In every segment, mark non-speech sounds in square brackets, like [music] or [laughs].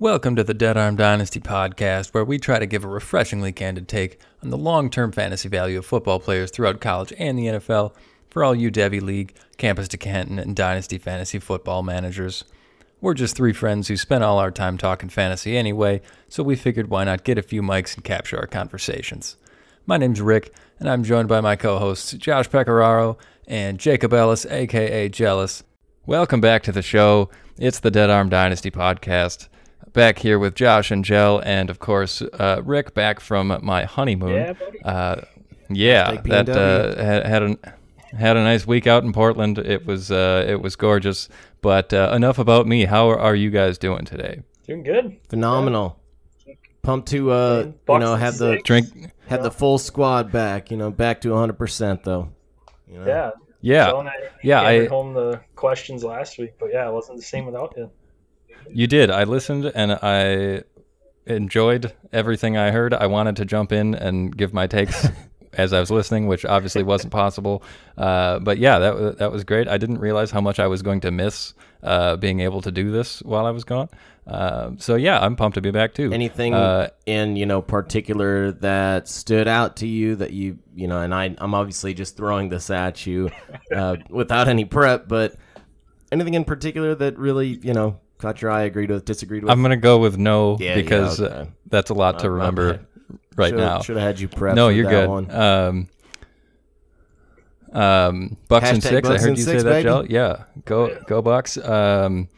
Welcome to the Dead Arm Dynasty podcast, where we try to give a refreshingly candid take on the long term fantasy value of football players throughout college and the NFL for all you Devy League, Campus to Canton, and Dynasty fantasy football managers. We're just three friends who spend all our time talking fantasy anyway, so we figured why not get a few mics and capture our conversations. My name's Rick, and I'm joined by my co hosts Josh Pecoraro and Jacob Ellis, aka Jealous. Welcome back to the show. It's the Dead Arm Dynasty podcast back here with Josh and Jell, and of course uh, Rick back from my honeymoon. Yeah, buddy. Uh, yeah, that uh, had, had a had a nice week out in Portland. It was uh, it was gorgeous. But uh, enough about me. How are, are you guys doing today? Doing good. Phenomenal. Pumped to uh, you know have the six. Drink. have the full squad back. You know, back to 100 percent though. You know? Yeah. Yeah, Joe I yeah, I- home the questions last week, but yeah, it wasn't the same without you. You did. I listened and I enjoyed everything I heard. I wanted to jump in and give my takes [laughs] as I was listening, which obviously wasn't possible. Uh, but yeah, that that was great. I didn't realize how much I was going to miss uh, being able to do this while I was gone. Uh, so yeah, I'm pumped to be back too. Anything Uh, in you know particular that stood out to you that you you know, and I I'm obviously just throwing this at you uh, [laughs] without any prep, but anything in particular that really you know caught your eye, agreed with, disagreed with? I'm gonna go with no Yeah, yeah, because uh, okay. that's a lot to My- my remember right Should've- now. should have had you prep. No, for you're that good. One. Um, um, Bucks and Hashtag six. Bucks I heard and you six, say that, baby. Joe. Yeah, go go Bucks. Um,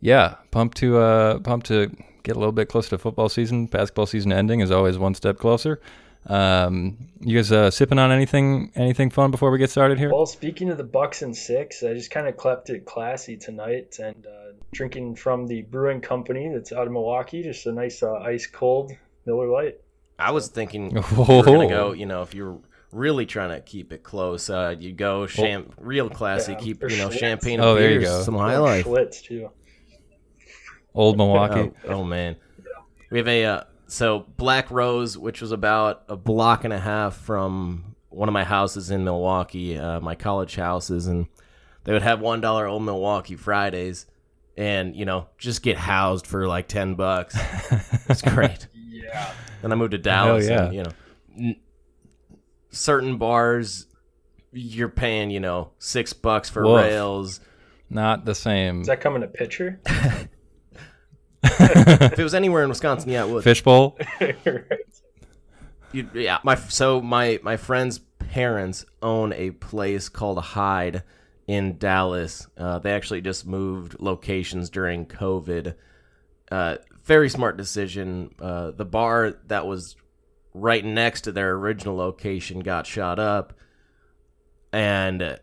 yeah, pump to uh, pumped to get a little bit closer to football season. Basketball season ending is always one step closer. Um, you guys uh, sipping on anything anything fun before we get started here? Well, speaking of the Bucks and six, I just kind of kept it classy tonight and uh, drinking from the brewing company that's out of Milwaukee, just a nice uh, ice cold Miller Lite. I was thinking [laughs] you Whoa. were gonna go. You know, if you're really trying to keep it close, uh, you go champ, real classy. Yeah, keep or you know Schlitz. champagne. Oh, and there you go. Some Or high life. Schlitz too. Old Milwaukee. Oh, oh man, we have a uh, so Black Rose, which was about a block and a half from one of my houses in Milwaukee, uh, my college houses, and they would have one dollar old Milwaukee Fridays, and you know just get housed for like ten bucks. [laughs] It's great. Yeah. Then I moved to Dallas, yeah. and you know, n- certain bars you're paying you know six bucks for Woof. rails. Not the same. Is that coming a pitcher? [laughs] [laughs] If it was anywhere in Wisconsin, yeah, it would. Fishbowl. You, yeah, my so my my friend's parents own a place called Hyde in Dallas. Uh, they actually just moved locations during COVID. Uh, very smart decision. Uh, the bar that was right next to their original location got shot up, and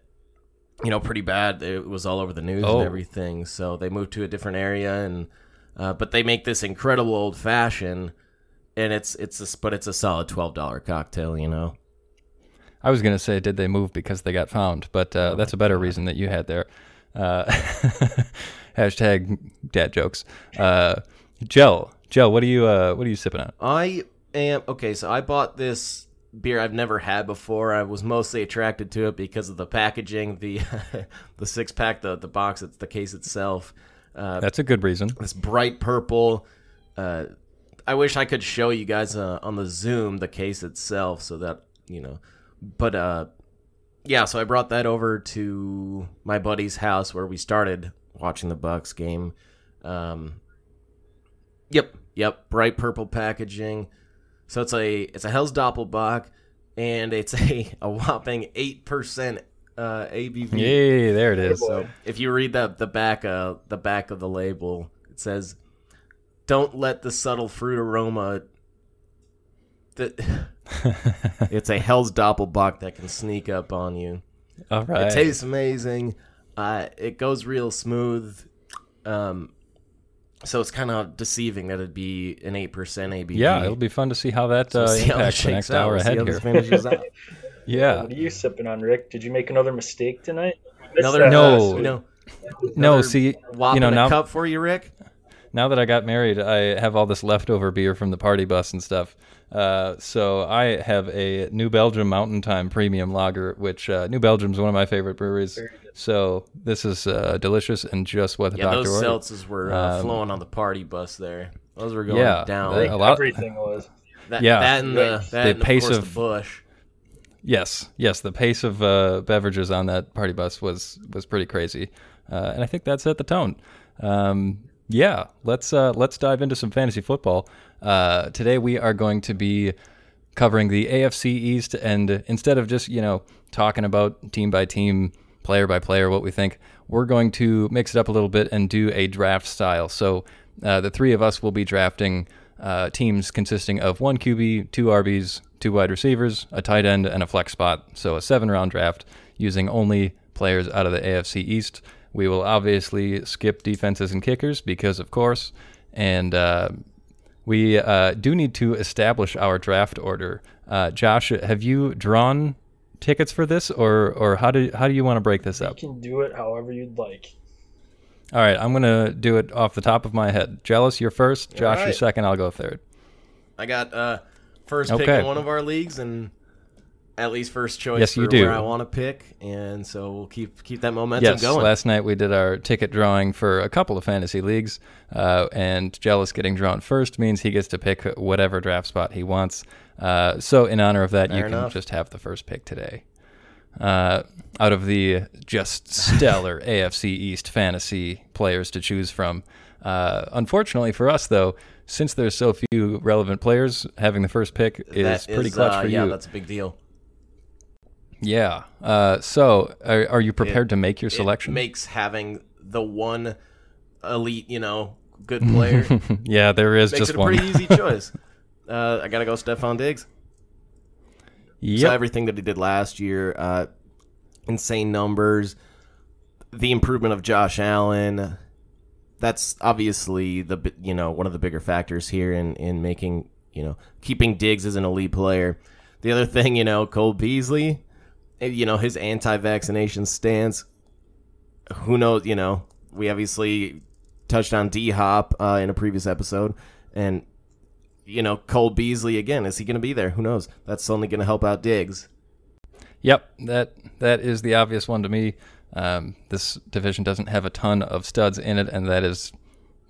you know, pretty bad. It was all over the news Oh. and everything. So they moved to a different area, and uh, but they make this incredible old fashioned and it's it's a, but it's a solid twelve dollar cocktail, you know. I was gonna say, did they move because they got found? But uh, that's a better reason that you had there. Uh, [laughs] hashtag dad jokes. Uh, Joe, Joe, what are you uh, what are you sipping on? I am okay. So I bought this beer I've never had before. I was mostly attracted to it because of the packaging, the [laughs] the six pack, the the box, it's the case itself. Uh, That's a good reason. this bright purple. Uh, I wish I could show you guys uh, on the Zoom the case itself, so that you know. But uh, yeah, so I brought that over to my buddy's house where we started watching the Bucks game. Um, yep, yep, bright purple packaging. So it's a it's a Hell's Doppelbock, and it's a [laughs] a whopping eight percent uh, ABV. Yay, there it is. So if you read the the back uh the back of the label, it says, "Don't let the subtle fruit aroma." That it's a Hell's Doppelbock that can sneak up on you. All right. It tastes amazing. Uh, it goes real smooth. Um, so it's kind of deceiving that it'd be an eight percent ABV. yeah, it'll be fun to see how that So uh, see how the shakes next out. hour We'll see ahead how here. this finishes out. [laughs] Yeah. What are you sipping on, Rick? Did you make another mistake tonight? Another No. no, No, see, you know a now cup for you, Rick. now that I got married, I have all this leftover beer from the party bus and stuff. Uh, so I have a New Belgium Mountain Time Premium Lager, which uh, New Belgium is one of my favorite breweries. So this is uh, delicious and just what the Yeah, doctor those ordered. seltzers were uh, Um, flowing on the party bus there. Those were going Yeah, down. they- a lot- Everything was. that, yeah. that and the, that The and pace of, of- the bush. Yes, yes. The pace of uh, beverages on that party bus was was pretty crazy, uh, and I think that set the tone. Um, yeah, let's uh, let's dive into some fantasy football. Uh, today we are going to be covering the AFC East, and instead of just you know talking about team by team, player by player, what we think, we're going to mix it up a little bit and do a draft style. So uh, the three of us will be drafting uh, teams consisting of one QB, two RBs, two wide receivers, a tight end, and a flex spot. So a seven round draft using only players out of the AFC East. We will obviously skip defenses and kickers because, of course, and uh, we uh, do need to establish our draft order. Uh, Josh, have you drawn tickets for this, or or how do how do you want to break this up? You can do it however you'd like. All right, I'm gonna do it off the top of my head. Jealous, you're first. Josh, you're second. I'll go third. I got uh, first pick Okay. in one of our leagues and at least first choice Yes, for you do. where I want to pick, and so we'll keep keep that momentum Yes, going. last night we did our ticket drawing for a couple of fantasy leagues, uh, and Jealous getting drawn first means he gets to pick whatever draft spot he wants. Uh, so, in honor of that, you Fair can enough. just have the first pick today. Uh, out of the just stellar [laughs] AFC East fantasy players to choose from. Uh, unfortunately for us, though, since there's so few relevant players, having the first pick is That pretty clutch uh, for yeah, you. that's a big deal. Yeah. Uh, so, are, are you prepared to make your selection? It makes having the one elite, you know, good player [laughs] yeah, there is makes just it a one. pretty easy [laughs] choice. Uh, I gotta go Stefon Diggs. Yep. So everything that he did last year, uh, insane numbers, the improvement of Josh Allen. That's obviously the you know one of the bigger factors here in in making you know keeping Diggs as an elite player. The other thing, you know, Cole Beasley, you know his anti-vaccination stance. Who knows? You know, we obviously touched on D Hop uh, in a previous episode, and you know Cole Beasley again. Is he going to be there? Who knows? That's only going to help out Diggs. Yep, that that is the obvious one to me. Um, this division doesn't have a ton of studs in it, and that is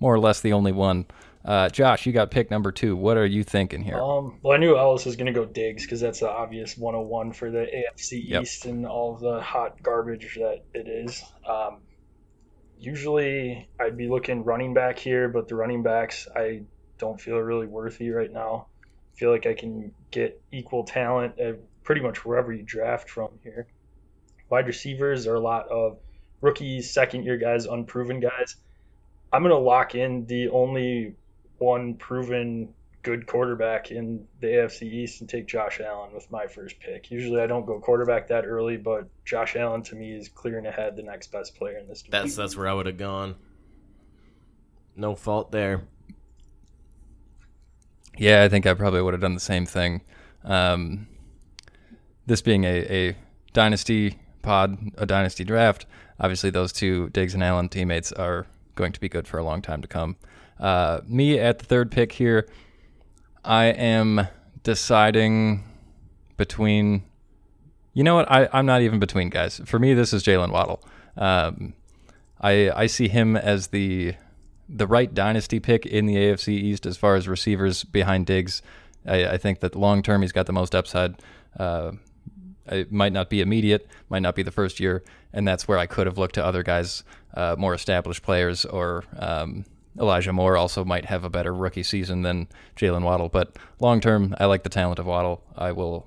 more or less the only one. Uh, Josh, you got pick number two. What are you thinking here? Um, well, I knew Ellis was going to go Diggs because that's the obvious 101 for the AFC Yep. East and all the hot garbage that it is. Um, usually, I'd be looking running back here, but the running backs I don't feel really worthy right now. I feel like I can get equal talent at pretty much wherever you draft from here. Wide receivers are a lot of rookies, second year guys, unproven guys. I'm going to lock in the only one proven good quarterback in the AFC East and take Josh Allen with my first pick. Usually I don't go quarterback that early, but Josh Allen to me is clearing ahead the next best player in this division. That's that's where I would have gone. No fault there. Yeah, I think I probably would have done the same thing. Um, this being a, a dynasty pod, a dynasty draft, obviously those two Diggs and Allen teammates are going to be good for a long time to come. Uh, me at the third pick here, I am deciding between. You know what? I, I'm not even between guys. For me, this is Jaylen Waddle. Um, I I see him as the the right dynasty pick in the AFC East as far as receivers behind Diggs. I, I think that long term he's got the most upside. Uh, it might not be immediate, might not be the first year, and that's where I could have looked to other guys, uh, more established players, or um, Elijah Moore also might have a better rookie season than Jaylen Waddle. But long term, I like the talent of Waddle. I will,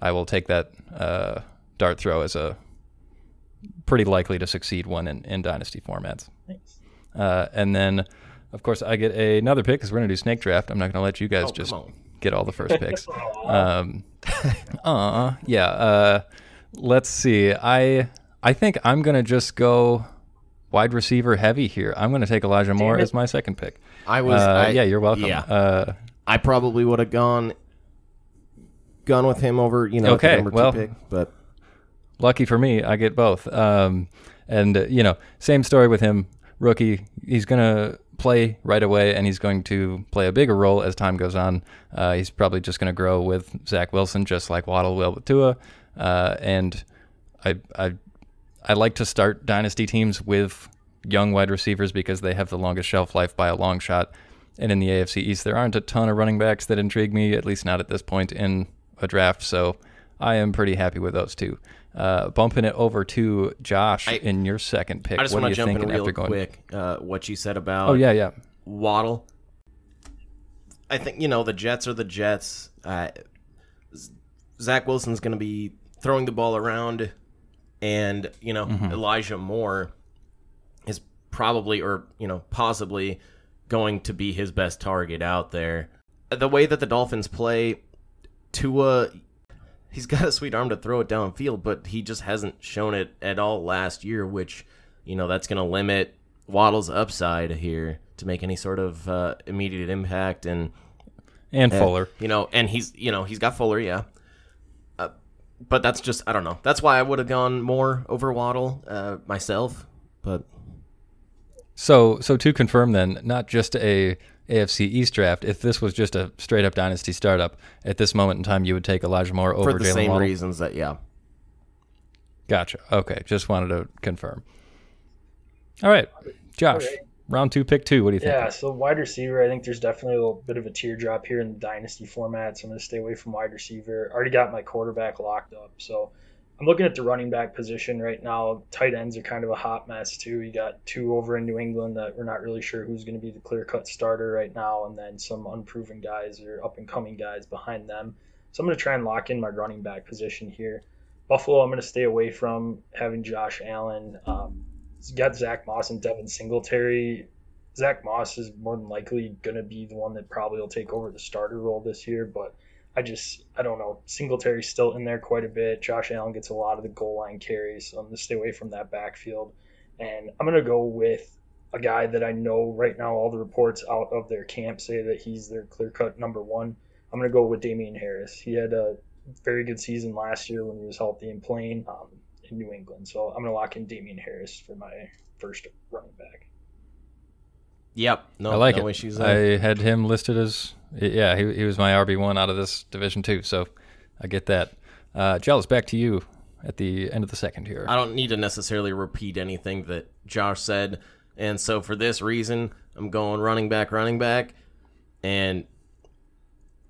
I will take that uh, dart throw as a pretty likely to succeed one in, in dynasty formats. Thanks. Uh, and then, of course, I get another pick because we're going to do snake draft. I'm not going to let you guys Oh, just get all the first picks. [laughs] um, aw, [laughs] yeah. Uh, let's see. I I think I'm going to just go wide receiver heavy here. I'm going to take Elijah Moore it. as my second pick. I was. Uh, I- yeah, you're welcome. Yeah, Uh, I probably would have gone gone with him over you know the Okay, number two well- pick, but lucky for me, I get both. Um, and uh, you know, same story with him. Rookie, he's gonna play right away, and he's going to play a bigger role as time goes on. Uh, he's probably just going to grow with Zach Wilson, just like Waddle will with Tua. Uh, and I, I, I like to start dynasty teams with young wide receivers because they have the longest shelf life by a long shot. And in the AFC East, there aren't a ton of running backs that intrigue me, at least not at this point in a draft. So I am pretty happy with those two. Uh, bumping it over to Josh I- in your second pick. I just what want you to jump in real going? quick. Uh, what you said about Oh yeah, yeah. Waddle. I think you know the Jets are the Jets. Uh, Zach Wilson's going to be throwing the ball around, and you know Elijah Moore is probably or you know possibly going to be his best target out there. The way that the Dolphins play, Tua, he's got a sweet arm to throw it downfield, but he just hasn't shown it at all last year, which you know that's going to limit Waddle's upside here to make any sort of uh, immediate impact and And Fuller. you know, and he's you know he's got Fuller, yeah. But that's just I don't know. That's why I would have gone more over Waddle uh, myself. But So, so to confirm, then, not just a AFC East draft. If this was just a straight up dynasty startup, at this moment in time, you would take Elijah Moore over for the Jaylen same Waddle. reasons that yeah, Gotcha. Okay, just wanted to confirm. All right, Josh, Okay. Round two, pick two. What do you think? Yeah, so wide receiver, I think there's definitely a little bit of a teardrop here in the dynasty format, so I'm going to stay away from wide receiver. Already got my quarterback locked up, so I'm looking at the running back position right now. Tight ends are kind of a hot mess too. You got two over in New England that we're not really sure who's going to be the clear cut starter right now, and then some unproven guys or up and coming guys behind them. So I'm going to try and lock in my running back position here. Buffalo, I'm going to stay away from having Josh Allen. Um, got Zach Moss and Devin Singletary. Zach Moss is more than likely going to be the one that probably will take over the starter role this year, but I just, I don't know. Singletary's still in there quite a bit. Josh Allen gets a lot of the goal line carries, so I'm going to stay away from that backfield. And I'm going to go with a guy that I know right now all the reports out of their camp say that he's their clear cut number one. I'm going to go with Damien Harris. He had a very good season last year when he was healthy and playing um, in New England. So I'm going to lock in Damien Harris for my first running back. yep, no, I like no it. issues there. I had him listed as yeah, he, he was my RB one out of this division too. So I get that. Uh, Jealous, back to you at the end of the second here. I don't need to necessarily repeat anything that Josh said. And so for this reason, I'm going running back, running back. And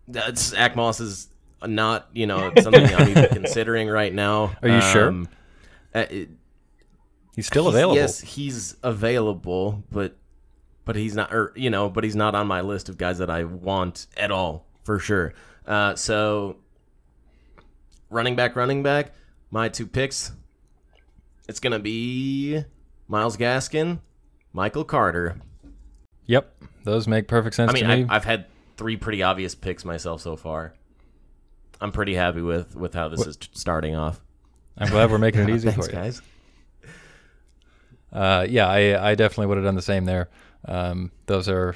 that's Zach Moss is not, you know, [laughs] something I'm even considering right now. Are you sure? Um, uh, it- He's still he's- available. Yes, he's available, but but he's not, or you know, but he's not on my list of guys that I want at all for sure. Uh, so running back, running back, my two picks. It's gonna be Myles Gaskin, Michael Carter. Yep, those make perfect sense I mean, to me. I, I've had three pretty obvious picks myself so far. I'm pretty happy with with how this is starting off. I'm glad we're making it [laughs] easy Thanks, for you. guys. Uh, yeah, I, I definitely would have done the same there. Um, those are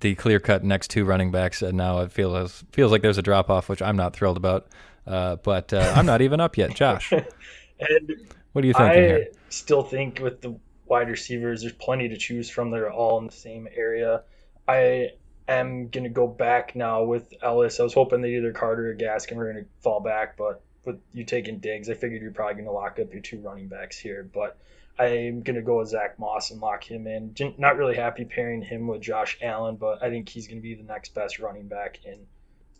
the clear cut next two running backs, and now it feels feels like there's a drop off, which I'm not thrilled about. Uh, but uh, I'm not even up yet. [laughs] Josh, And what do you think? I here? still think with the wide receivers, there's plenty to choose from. They're all in the same area. I am going to go back now with Ellis. I was hoping that either Carter or Gaskin were going to fall back, but with you taking Diggs, I figured you're probably going to lock up your two running backs here. But I'm going to go with Zach Moss and lock him in. Not really happy pairing him with Josh Allen, but I think he's going to be the next best running back in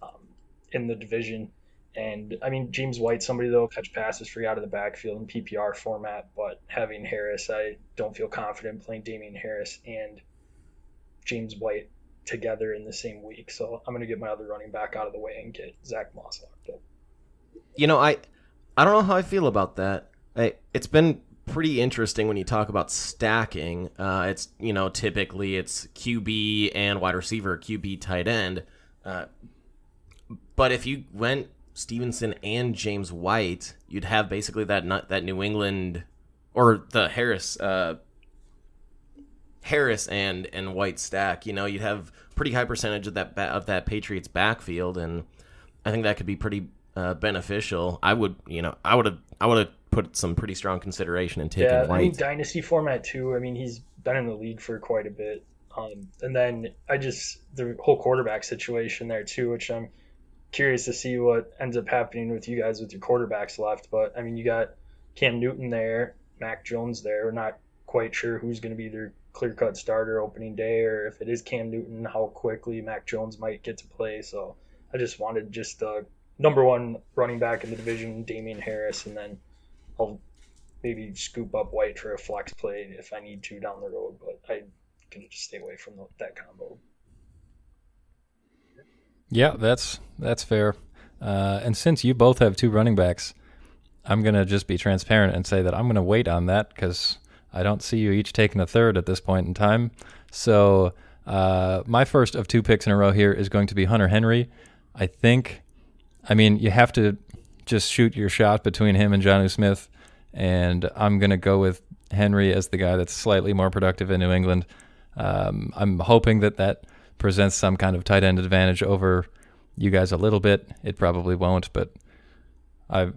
um, in the division. And I mean, James White, somebody that'll catch passes free out of the backfield in PPR format, but having Harris, I don't feel confident playing Damien Harris and James White together in the same week. So I'm going to get my other running back out of the way and get Zach Moss locked up. You know i i don't know how i feel about that. I, it's been pretty interesting when you talk about stacking. Uh, it's you know typically it's qb and wide receiver qb tight end. Uh, but if you went stevenson and james white you'd have basically that not that new england or the harris uh, harris and and white stack you know you'd have pretty high percentage of that of that patriots backfield. And I think that could be pretty uh, beneficial. I would, you know, I would have, I would have put some pretty strong consideration in taking yeah, I mean dynasty format too. I mean he's been in the league for quite a bit. Um, and then I just the whole quarterback situation there too, which I'm curious to see what ends up happening with you guys with your quarterbacks left. But I mean, you got Cam Newton there, Mac Jones there. We're not quite sure who's going to be their clear cut starter opening day, or if it is Cam Newton, how quickly Mac Jones might get to play. So I just wanted just uh, number one running back in the division, Damien Harris, and then I'll maybe scoop up White for a flex play if I need to down the road. But I can just stay away from that combo. Yeah, that's that's fair. Uh, and since you both have two running backs, I'm gonna just be transparent and say that I'm gonna wait on that because I don't see you each taking a third at this point in time. So uh, my first of two picks in a row here is going to be Hunter Henry. I think, I mean, you have to just shoot your shot between him and Jonnu Smith, and I'm gonna go with Henry as the guy that's slightly more productive in New England. Um, I'm hoping that that presents some kind of tight end advantage over you guys a little bit. It probably won't, but I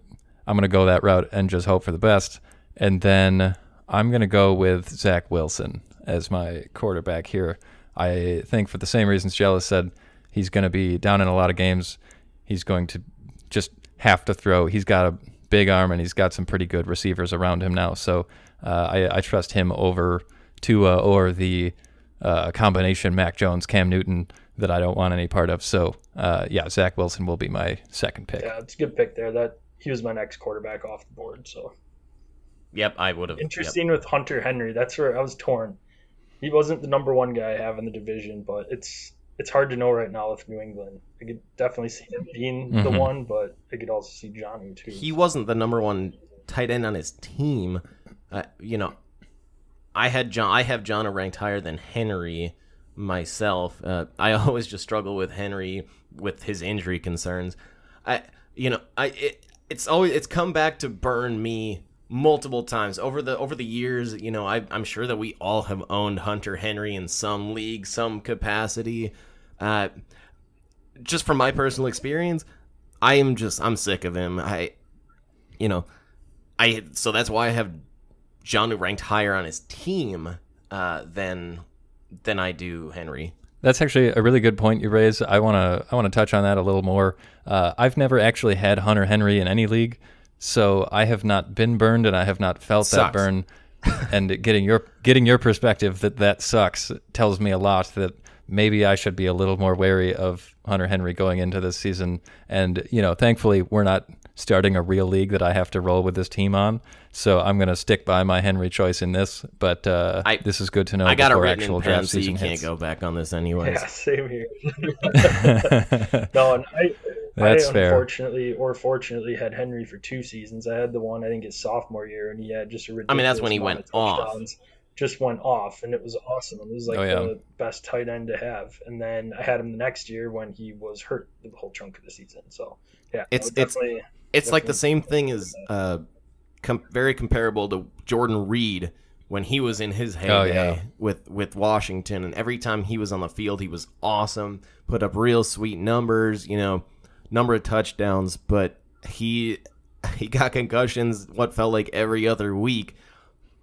I'm going to go that route and just hope for the best. And then I'm going to go with Zach Wilson as my quarterback here. I think for the same reasons Jealous said, he's going to be down in a lot of games. He's going to just have to throw. He's got a big arm and he's got some pretty good receivers around him now. So uh, I, I trust him over Tua or the uh, combination Mac Jones, Cam Newton that I don't want any part of. So uh, yeah, Zach Wilson will be my second pick. Yeah, it's a good pick there. That he was my next quarterback off the board. So Yep, I would have. interesting with Hunter Henry. That's where I was torn. He wasn't the number one guy I have in the division, but it's it's hard to know right now with New England. I could definitely see him being the Mhm. one, but I could also see Johnny too. He wasn't the number one tight end on his team. Uh, you know, I had John. I have John ranked higher than Henry myself. Uh, I [laughs] always just struggle with Henry with his injury concerns. I, you know, I it, it's always it's come back to burn me multiple times over the over the years. You know, I, I'm sure that we all have owned Hunter Henry in some league, some capacity. Uh, just from my personal experience, I am just I'm sick of him. I, you know, I so that's why I have John ranked higher on his team uh, than than I do Henry. That's actually a really good point you raise. I want to I want to touch on that a little more. Uh, I've never actually had Hunter Henry in any league, so I have not been burned and I have not felt that burn. and getting your getting your perspective that that sucks tells me a lot that maybe I should be a little more wary of Hunter Henry going into this season. And you know, thankfully, we're not starting a real league that I have to roll with this team on. So I'm going to stick by my Henry choice in this. But uh, I- this is good to know I got it written actual in pen, draft so you season can't go back on this [laughs] anyway. yeah, same here. [laughs] [laughs] no, and I, That's I fair. unfortunately or fortunately had Henry for two seasons. I had the one I think his sophomore year, and he had just a ridiculous. I mean, that's when he went of off. touchdowns. Just went off, and it was awesome. It was like Oh, yeah. the best tight end to have. And then I had him the next year when he was hurt the whole chunk of the season. So yeah, It's- it's- It's like the same thing as uh, com- very comparable to Jordan Reed when he was in his heyday Oh, yeah. with with Washington, and every time he was on the field, he was awesome, put up real sweet numbers, you know, number of touchdowns, but he [laughs] he got concussions what felt like every other week,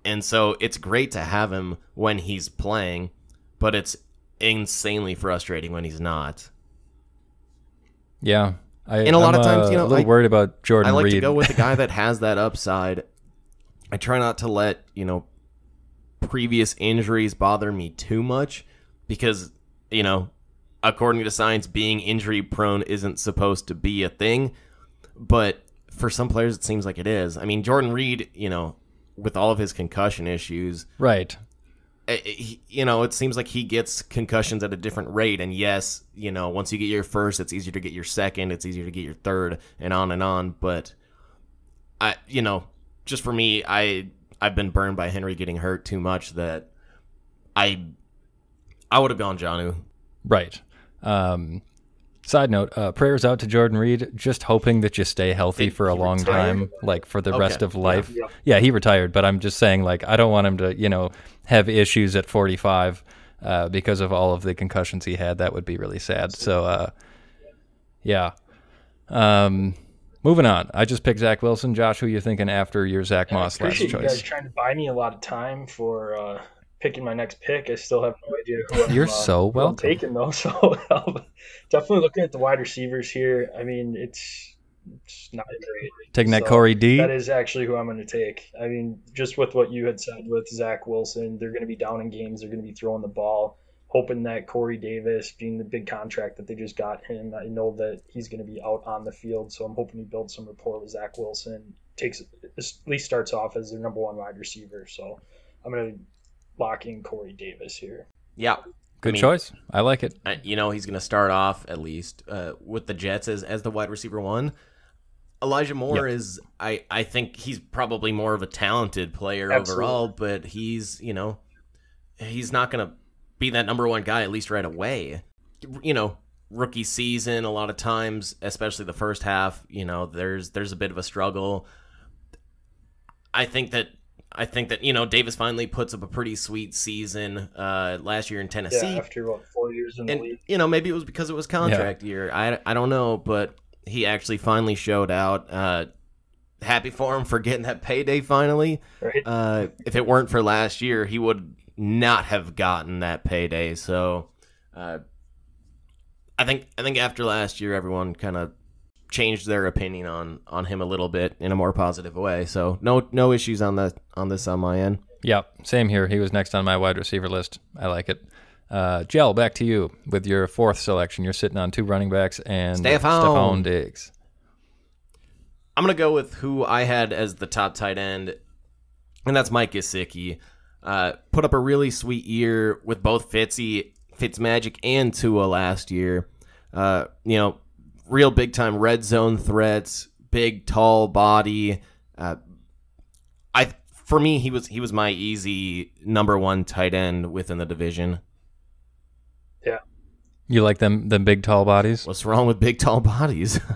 and so it's great to have him when he's playing, but it's insanely frustrating when he's not. Yeah. I, And a lot I'm, of times, uh, you know, a little I- worried about Jordan I like Reed. to go with the guy that [laughs] has that upside. I try not to let, you know, previous injuries bother me too much because, you know, according to science, being injury prone isn't supposed to be a thing. But for some players, it seems like it is. I mean, Jordan Reed, you know, with all of his concussion issues, right. eh, eh, you know, it seems like he gets concussions at a different rate. And yes, you know, once you get your first, it's easier to get your second, it's easier to get your third, and on and on. But I, you know, just for me, I I've been burned by Henry getting hurt too much that I I would have gone Jonnu. Right. Um, side note: uh, prayers out to Jordan Reed. Just hoping that you stay healthy for a he long retire? time, like for the Okay, rest of life. Yeah. Yeah, he retired, but I'm just saying, like, I don't want him to, you know, have issues at 45 uh, because of all of the concussions he had. That would be really sad. So, uh, yeah. Um, moving on. I just picked Zach Wilson. Josh, who you thinking after your Zach Moss last choice? you guys trying to buy me a lot of time for uh, picking my next pick. I still have no idea who I'm, You're uh, so who I'm taking though. [laughs] So um, definitely looking at the wide receivers here. I mean, it's, it's not great. Taking that Corey D. That is actually who I'm going to take. I mean, just with what you had said with Zach Wilson, they're going to be down in games. They're going to be throwing the ball. Hoping that Corey Davis, being the big contract that they just got him, I know that he's going to be out on the field. So I'm hoping he builds some rapport with Zach Wilson. Takes at least starts off as their number one wide receiver. So I'm going to lock in Corey Davis here. Yeah, Good I mean- choice. I like it. You know he's going to start off at least uh, with the Jets as, as the wide receiver one. Elijah Moore is I I think he's probably more of a talented player Absolutely. overall, but he's you know he's not going to be that number one guy at least right away. You know, rookie season a lot of times, especially the first half. You know, there's there's a bit of a struggle. I think that. I think that you know Davis finally puts up a pretty sweet season uh, last year in Tennessee. Yeah, after what four years in the and league. you know maybe it was because it was contract year. I, I don't know but he actually finally showed out. Uh happy for him for getting that payday finally. Right? uh if it weren't for last year he would not have gotten that payday. So uh i think i think after last year everyone kind of changed their opinion on on him a little bit in a more positive way so no no issues on that on this on my end Yeah, same here. He was next on my wide receiver list. I like it. Uh, Gel, back to you with your fourth selection. You're sitting on two running backs and Stefon. Stefon Diggs. I'm gonna go with who I had as the top tight end, and that's Mike Gesicki. Uh, put up a really sweet year with both Fitzy, Fitzmagic, and Tua last year. Uh, you know, real big time red zone threats, big tall body. Uh, I for me he was he was my easy number one tight end within the division. Yeah, you like them them big tall bodies? What's wrong with big tall bodies? [laughs]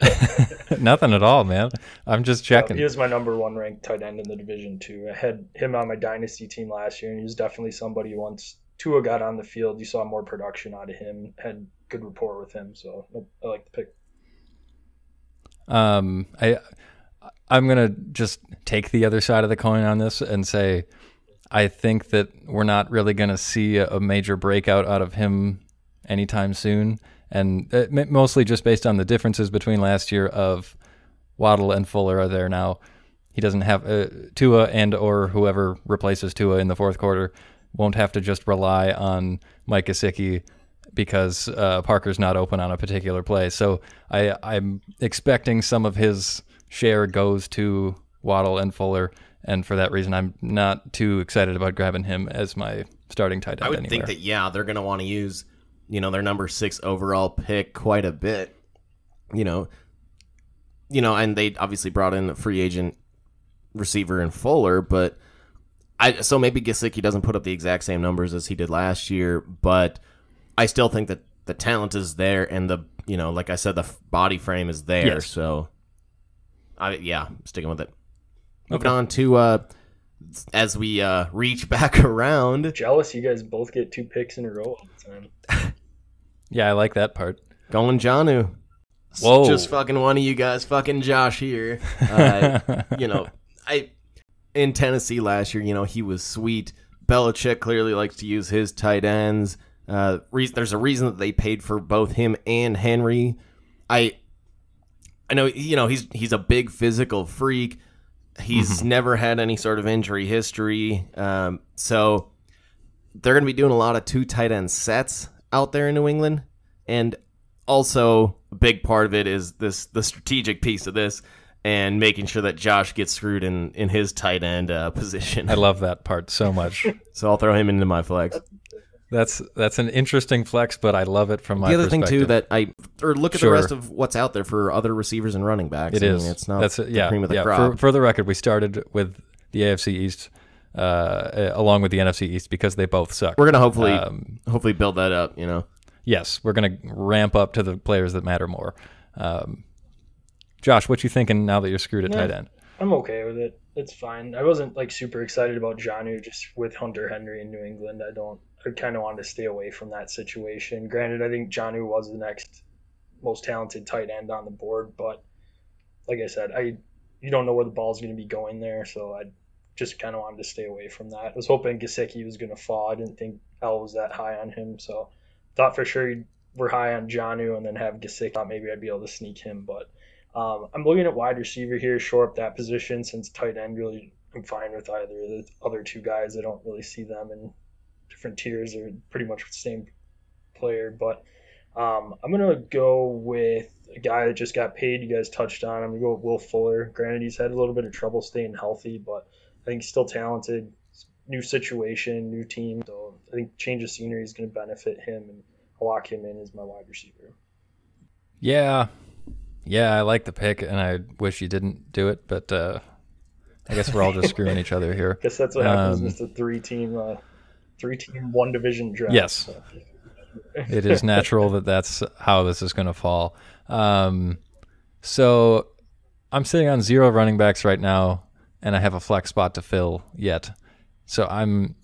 [laughs] Nothing at all, man. I'm just checking. He was my number one ranked tight end in the division too. I had him on my dynasty team last year, and he was definitely somebody once Tua got on the field, you saw more production out of him. Had good rapport with him, so I like the pick. Um, I I'm gonna just take the other side of the coin on this and say I think that we're not really gonna see a, major breakout out of him anytime soon, and uh, mostly just based on the differences between last year of Waddle and Fuller are there now. He doesn't have uh, Tua and or whoever replaces Tua in the fourth quarter won't have to just rely on Mike Gesicki because uh, Parker's not open on a particular play. So I, I'm expecting some of his share goes to Waddle and Fuller, and for that reason, I'm not too excited about grabbing him as my starting tight end I would anywhere. think that yeah, they're gonna want to use, you know, their number six overall pick quite a bit. You know, you know, and they obviously brought in a free agent receiver in Fuller, but I so maybe Gesicki doesn't put up the exact same numbers as he did last year, but I still think that the talent is there and the you know, like I said, the f- body frame is there. Yes. So, I yeah, sticking with it. Moving on to uh, as we uh, reach [laughs] back around. Jealous, you guys both get two picks in a row all the time. [laughs] yeah, I like that part. Going Jonnu. [laughs] Whoa. Just fucking one of you guys, fucking Josh here. Uh, you know, I in Tennessee last year, you know, he was sweet. Belichick clearly likes to use his tight ends. Uh, re- there's a reason that they paid for both him and Henry. I, I know, you know, he's he's a big physical freak. He's never had any sort of injury history. Um, so they're going to be doing a lot of two tight end sets out there in New England, and also a big part of it is this the strategic piece of this and making sure that Josh gets screwed in in his tight end uh, [laughs] position. I love that part so much. [laughs] so I'll throw him into my flex. That's that's an interesting flex, but I love it from my the other thing too that I or look at Sure. the rest of what's out there for other receivers and running backs. It I is. Mean, it's not That's the yeah. cream of the yeah. crop. For, for the record, we started with the AFC East uh, along with the NFC East because they both suck. We're gonna hopefully Um, hopefully build that up. You know. yes, we're going to ramp up to the players that matter more. Um, Josh, what you thinking now that you're screwed at Yeah. tight end? I'm okay with it. It's fine. I wasn't like super excited about Jonnu just with Hunter Henry in New England. I don't. I kind of wanted to stay away from that situation. Granted, I think Jonnu was the next most talented tight end on the board, but like I said, I you don't know where the ball's going to be going there, so I just kind of wanted to stay away from that. I was hoping Gesicki was going to fall. I didn't think L was that high on him, so thought for sure we're high on Jonnu and then have Gesicki. Thought maybe I'd be able to sneak him, but um, I'm looking at wide receiver here, shore up that position since tight end really. I'm fine with either of the other two guys. I don't really see them in different tiers. They're pretty much the same player, but um, I'm gonna go with a guy that just got paid. You guys touched on. I'm gonna go with Will Fuller. Granted, he's had a little bit of trouble staying healthy, but I think he's still talented. New situation, new team. So I think change of scenery is going to benefit him, and I'll lock him in as my wide receiver. Yeah, yeah, I like the pick, and I wish you didn't do it, but uh, I guess we're all just screwing each other here. [laughs] I guess that's what happens um, with the three team, uh, three team, one division draft. Yes, so. [laughs] it is natural that that's how this is going to fall. Um, so I'm sitting on zero running backs right now and I have a flex spot to fill yet. So I'm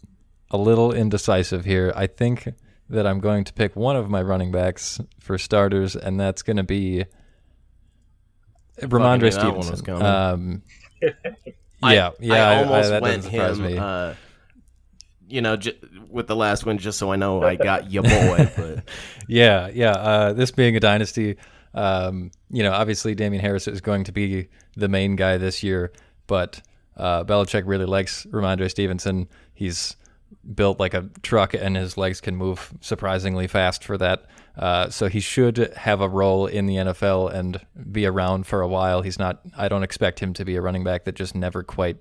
a little indecisive here. I think that I'm going to pick one of my running backs for starters, and that's going to be Rhamondre Stevenson. Um, [laughs] yeah, yeah, I, I almost I, went him. Uh, you know, j- with the last one, just so I know I got [laughs] your boy. But [laughs] yeah, yeah. Uh, this being a dynasty, um, you know, obviously Damien Harris is going to be the main guy this year. But uh, Belichick really likes Rhamondre Stevenson. He's built like a truck, and his legs can move surprisingly fast for that. Uh, so he should have a role in the NFL and be around for a while. He's not. I don't expect him to be a running back that just never quite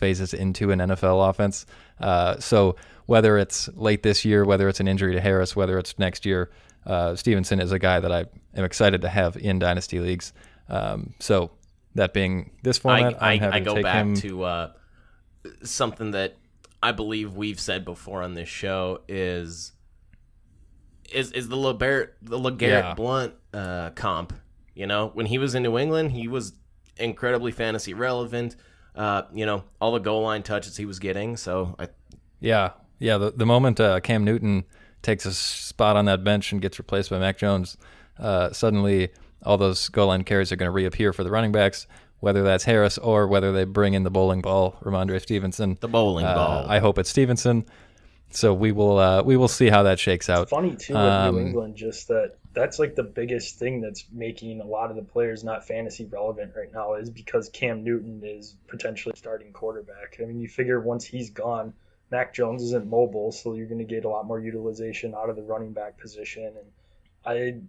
phases into an NFL offense. Uh, so whether it's late this year, whether it's an injury to Harris, whether it's next year, uh, Stevenson is a guy that I am excited to have in dynasty leagues. Um, so that being this format, I, I, I go back him... to uh, something that I believe we've said before on this show is is is the LeBert the LeGarrette yeah. Blount uh, comp. You know, when he was in New England, he was incredibly fantasy relevant. Uh, you know, all the goal line touches he was getting. So I, yeah, yeah. The the moment uh, Cam Newton takes a spot on that bench and gets replaced by Mac Jones, uh, suddenly all those goal line carries are going to reappear for the running backs, whether that's Harris or whether they bring in the bowling ball, Rhamondre Stevenson. The bowling uh, ball. I hope it's Stevenson. So we will uh, we will see how that shakes out. It's funny too with um, New England, just that that's like the biggest thing that's making a lot of the players not fantasy relevant right now is because Cam Newton is potentially starting quarterback. I mean, you figure once he's gone, Mac Jones isn't mobile, so you're going to get a lot more utilization out of the running back position. And I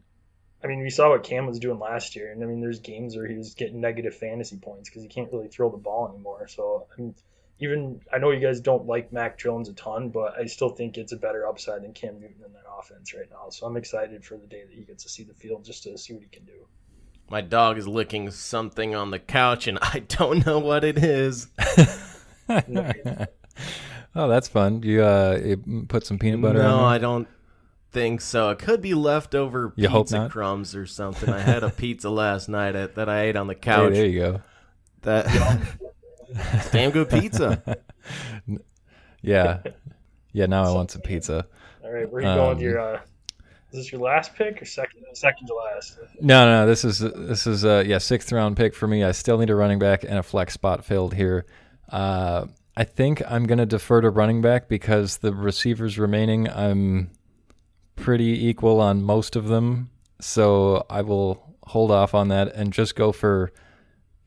I mean, we saw what Cam was doing last year, and I mean, there's games where he was getting negative fantasy points because he can't really throw the ball anymore. So, I mean, even I know you guys don't like Mac Jones a ton, but I still think it's a better upside than Cam Newton in that offense right now. So I'm excited for the day that he gets to see the field just to see what he can do. My dog is licking something on the couch, and [laughs] I don't know what it is. [laughs] oh, that's fun. You, uh, you put some peanut butter. No, I don't think so. It could be leftover you pizza crumbs or something. I had a [laughs] pizza last night at, that I ate on the couch. Hey, there you go. That [laughs] damn good pizza. [laughs] yeah, yeah. Now I want some pizza. All right, where are you um, going with your? Uh, is this your last pick or second? Second to last? No, no. This is this is uh yeah sixth round pick for me. I still need a running back and a flex spot filled here. Uh, I think I'm gonna defer to running back because the receivers remaining I'm pretty equal on most of them. So I will hold off on that and just go for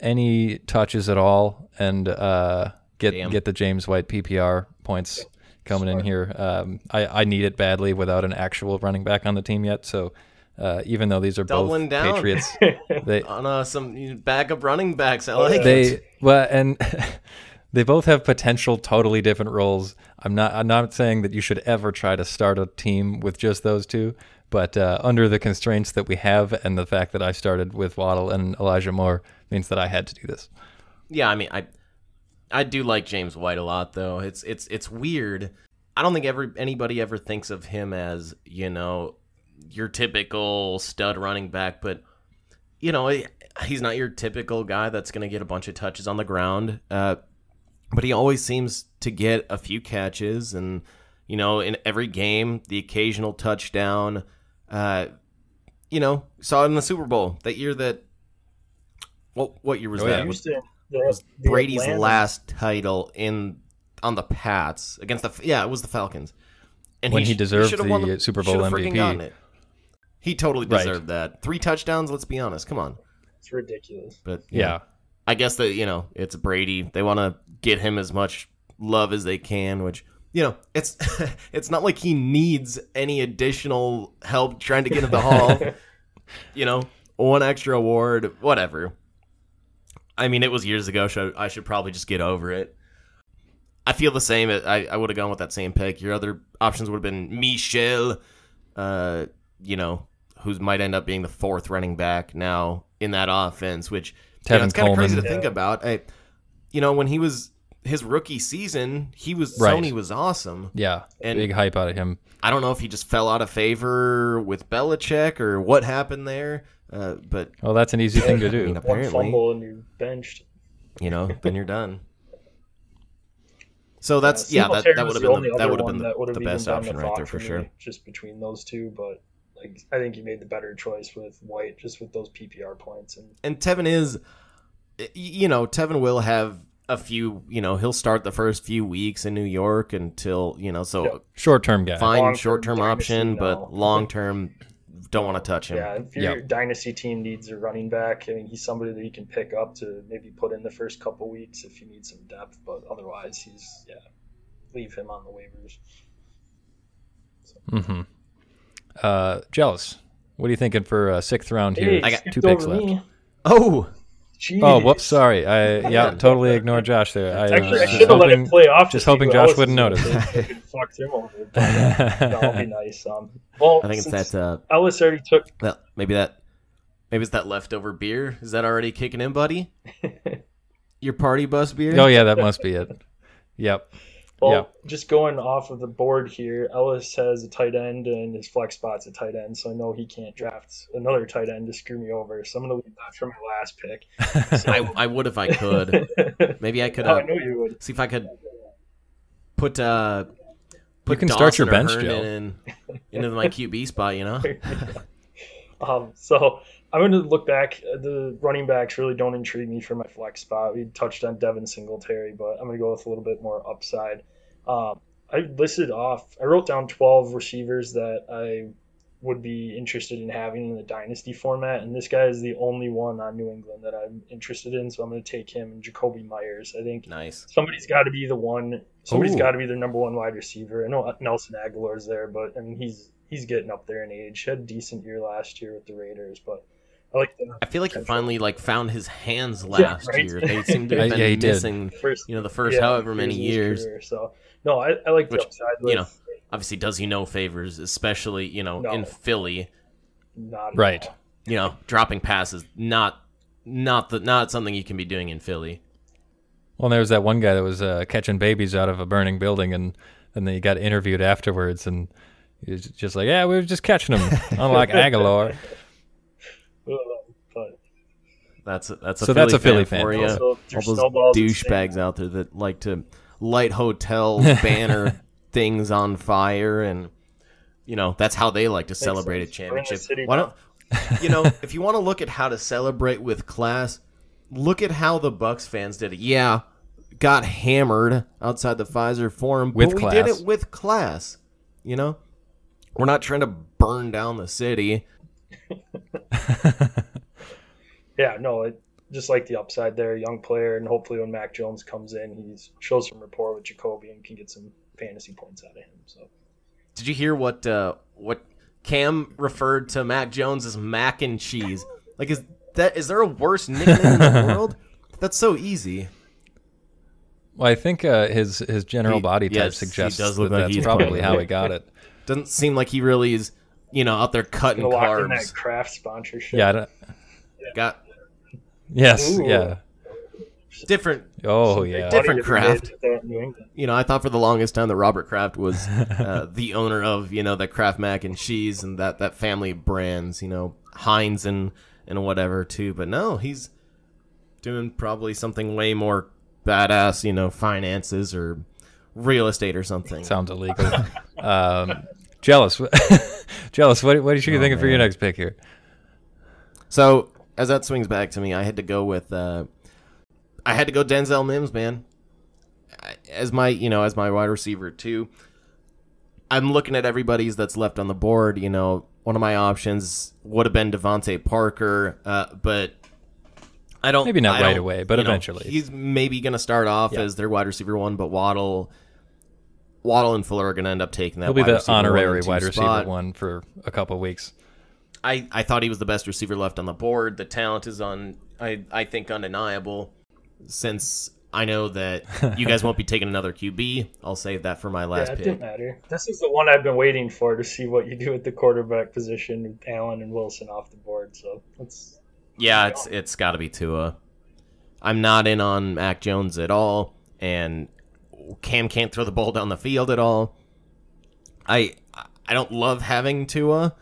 any touches at all and uh, get Damn. get the James White PPR points coming in here. Um, I, I need it badly without an actual running back on the team yet. So uh, even though these are Doubling both down. Patriots, [laughs] they on uh, some backup running backs. I like they, it. Well, and [laughs] they both have potential totally different roles. I'm not I'm not saying that you should ever try to start a team with just those two, but uh, under the constraints that we have and the fact that I started with Waddle and Elijah Moore means that I had to do this. Yeah, I mean, I I do like James White a lot though. It's it's it's weird. I don't think ever anybody ever thinks of him as, you know, your typical stud running back, but you know, he's not your typical guy that's going to get a bunch of touches on the ground. Uh, but he always seems to get a few catches and you know in every game the occasional touchdown uh you know saw it in the super bowl that year that what what year was oh, that Houston The, was the Brady's Atlanta- last title in on the Pats against the yeah, it was the Falcons. And When he sh- deserved should've the won Super Bowl MVP. He totally Right. deserved that. Three touchdowns. Let's be honest. Come on. It's ridiculous. But you Yeah. know, I guess that you know it's Brady. They want to get him as much love as they can, which you know it's [laughs] it's not like he needs any additional help trying to get in the hall. [laughs] you know, one extra award, whatever. I mean, it was years ago, so I should probably just get over it. I feel the same. I, I would have gone with that same pick. Your other options would have been Michel, uh, you know, who might end up being the fourth running back now in that offense, which you know, it's kind of crazy to Coleman. think about. I, you know, when he was his rookie season, he was Right. Sony was awesome. Yeah. And- Big hype out of him. I don't know if he just fell out of favor with Belichick or what happened there, uh, but Well, that's an easy thing to [laughs] I mean, do. One fumble and you're benched. you know, [laughs] then you're done. So that's Yeah, yeah, that, that would have been the, that would have been the, the best done option the right there for me, sure. Just between those two, but like I think you made the better choice with White, just with those PPR points. And And Tevin is, you know, Tevin will have a few, you know, he'll start the first few weeks in New York until you know, so Yep. Short term guy. fine short term option, no. but long term, don't want to touch him. yeah, if your Yep. dynasty team needs a running back, I mean, he's somebody that you can pick up to maybe put in the first couple weeks if you need some depth. But otherwise, he's yeah, leave him on the waivers. hmm Uh, jealous. What are you thinking for uh, sixth round here? Hey, I got two picks left. me. Oh, Jeez. Oh, whoops, sorry. I yeah, totally ignored Josh there. I Actually, was I just should have let him play off. just hoping Josh else wouldn't notice. gonna pick and Fucked him over. But, That'll be nice. Um, well, I think it's that. Uh, Ellis already took. Well, maybe that maybe it's that leftover beer. Is that already kicking in, buddy? [laughs] Your party bus beer? Oh yeah, that must be it. Yep. Well, Yeah. just going off of the board here, Ellis has a tight end and his flex spot's a tight end, so I know he can't draft another tight end to screw me over. So I'm gonna leave that for my last pick. [laughs] I, I would if I could. [laughs] Maybe I could Oh, I uh, know you would. see if I could put uh put can start your bench, Joe. In, into my [laughs] QB spot. You know, Um, so I'm going to look back. The running backs really don't intrigue me for my flex spot. We touched on Devin Singletary, but I'm going to go with a little bit more upside. Um, I listed off. I wrote down 12 receivers that I would be interested in having in the dynasty format, and this guy is the only one on New England that I'm interested in. So I'm going to take him and Jakobi Meyers. I think nice. somebody's got to be the one. Somebody's got to be their number one wide receiver. I know Nelson Agholor's there, but I mean he's he's getting up there in age. He had a decent year last year with the Raiders, but I like the I feel like he finally like found his hands last right? year. They seem to [laughs] have I- been yeah, he did. missing, first you know, the first yeah, however many years. career. So no, I, I like Which, the upside. With you know, Obviously, does you no favors, especially you know No. in Philly. not at Right. all. You know, dropping passes not not the not something you can be doing in Philly. Well, there was that one guy that was uh, catching babies out of a burning building, and and then he got interviewed afterwards, and he was just like, "Yeah, we were just catching them." [laughs] Unlike Agholor, [laughs] That's a, that's a So Philly that's a Philly fan. for you. also, All those douchebags out there that like to light hotel [laughs] banner things on fire, and you know that's how they like to celebrate a sense. We're in the championship. Why don't you know [laughs] if you want to look at how to celebrate with class, look at how the Bucks fans did it. Yeah, got hammered outside the Fiserv Forum, With but we did it with class. You know, we're not trying to burn down the city. [laughs] Yeah, no, it, just like the upside there, young player, and hopefully when Mac Jones comes in, he shows some rapport with Jakobi and can get some fantasy points out of him. So Did you hear what uh, what Cam referred to Mac Jones as mac and cheese? Like, is that is there a worse nickname in the [laughs] world? That's so easy. well, I think uh, his his general He- body type yes, suggests does that like that's probably probably- how he [laughs] got it. Doesn't seem like he really is, you know, out there cutting gonna lock in that Kraft sponsorship. Yeah. I don't, Got yes. Ooh. Yeah. different, Oh yeah. Different to be made craft. with that in New England. you know. I thought for the longest time that Robert Kraft was [laughs] uh, the owner of, you know, that Kraft mac and cheese and that that family of brands, you know, Heinz and and whatever too. But no, he's doing probably something way more badass, you know, finances or real estate or something. Sounds illegal. [laughs] um, jealous. [laughs] jealous. What what are you Oh, thinking for your next pick here? So as that swings back to me, I had to go with. Uh, I had to go Denzel Mims, man. As my, you know, as my wide receiver too. I'm looking at everybody's that's left on the board. You know, one of my options would have been DeVante Parker, uh, but I don't. Maybe not I right away, but you know, eventually. he's maybe going to start off Yeah. as their wide receiver one, but Waddle, Waddle and Fuller are going to end up taking that. He'll be the honorary wide receiver spot. one for a couple weeks. I, I thought he was the best receiver left on the board. The talent is on I I think undeniable. Since I know that [laughs] you guys won't be taking another QB, I'll save that for my last Yeah, last it pick. didn't matter. This is the one I've been waiting for to see what you do at the quarterback position with Allen and Wilson off the board. So let's. Yeah, it's it's got to be Tua. I'm not in on Mac Jones at all, and Cam can't throw the ball down the field at all. I I don't love having Tua,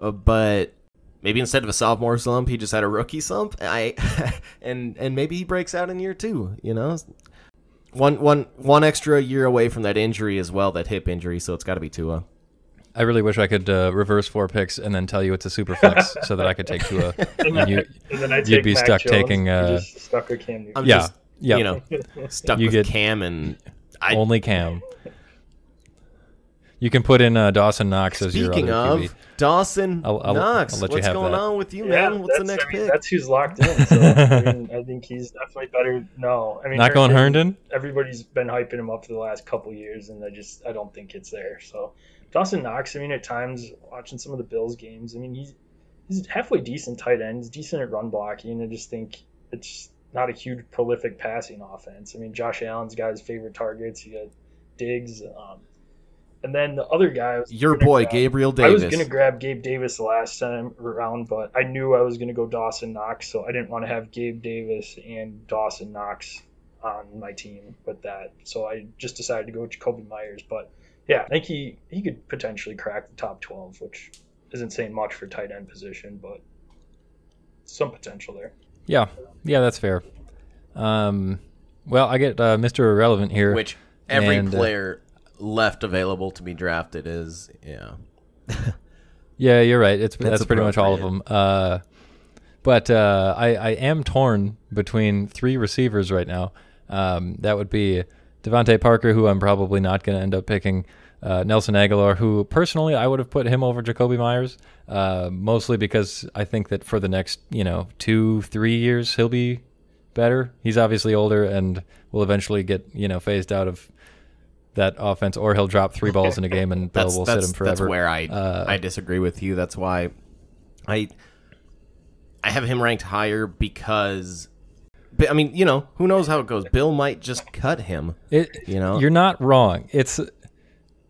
uh, but maybe instead of a sophomore slump, he just had a rookie slump. I [laughs] and and maybe he breaks out in year two. You know, one one one extra year away from that injury as well, that hip injury. So it's got to be Tua. I really wish I could uh, reverse four picks and then tell you it's a super flex [laughs] so that I could take Tua. And you, [laughs] And then I You'd be Mac stuck Jones. taking, You're uh, just stuck with Cam Newton. I'm yeah, just yeah, you know stuck You with get- Cam and I, only Cam. You can put in uh, Dawson Knox as your Speaking other of QB. Dawson I'll- I'll- Knox, I'll let you what's have going that. on with you, Yeah, man? What's the next I mean, pick? That's who's locked in. So I, [laughs] mean, I think he's definitely better. No, I mean, Not going Herndon- Herndon? Everybody's been hyping him up for the last couple years, and I just I don't think it's there. So Dawson Knox. I mean, at times watching some of the Bills games, I mean he's he's halfway decent tight end. He's decent at run blocking. I just think it's not a huge prolific passing offense. I mean, Josh Allen's got his favorite targets. He got Diggs. Um, and then the other guy, was Your boy grab- Gabriel Davis. I was gonna grab Gabe Davis the last time around, but I knew I was gonna go Dawson Knox, so I didn't want to have Gabe Davis and Dawson Knox on my team with that. So I just decided to go with Jakobi Meyers. But yeah, I think he he could potentially crack the top twelve, which isn't saying much for tight end position, but some potential there. Yeah, yeah, that's fair. Um, well, I get uh, Mr. Irrelevant here. which every And, uh, player left available to be drafted is yeah. [laughs] Yeah, you're right. It's That's that's, pretty much all of them. Uh, but uh, I I am torn between three receivers right now. Um, that would be DeVante Parker, who I'm probably not going to end up picking. Uh, Nelson Agholor, who personally I would have put him over Jakobi Meyers, uh, mostly because I think that for the next you know two three years he'll be better. He's obviously older and will eventually get you know phased out of that offense, or he'll drop three balls in a game and Bill That's will that's, sit him forever. that's where I Uh, I disagree with you. That's why I I have him ranked higher because but, I mean, you know, who knows how it goes. Bill might just cut him. It, You know? you're not wrong. It's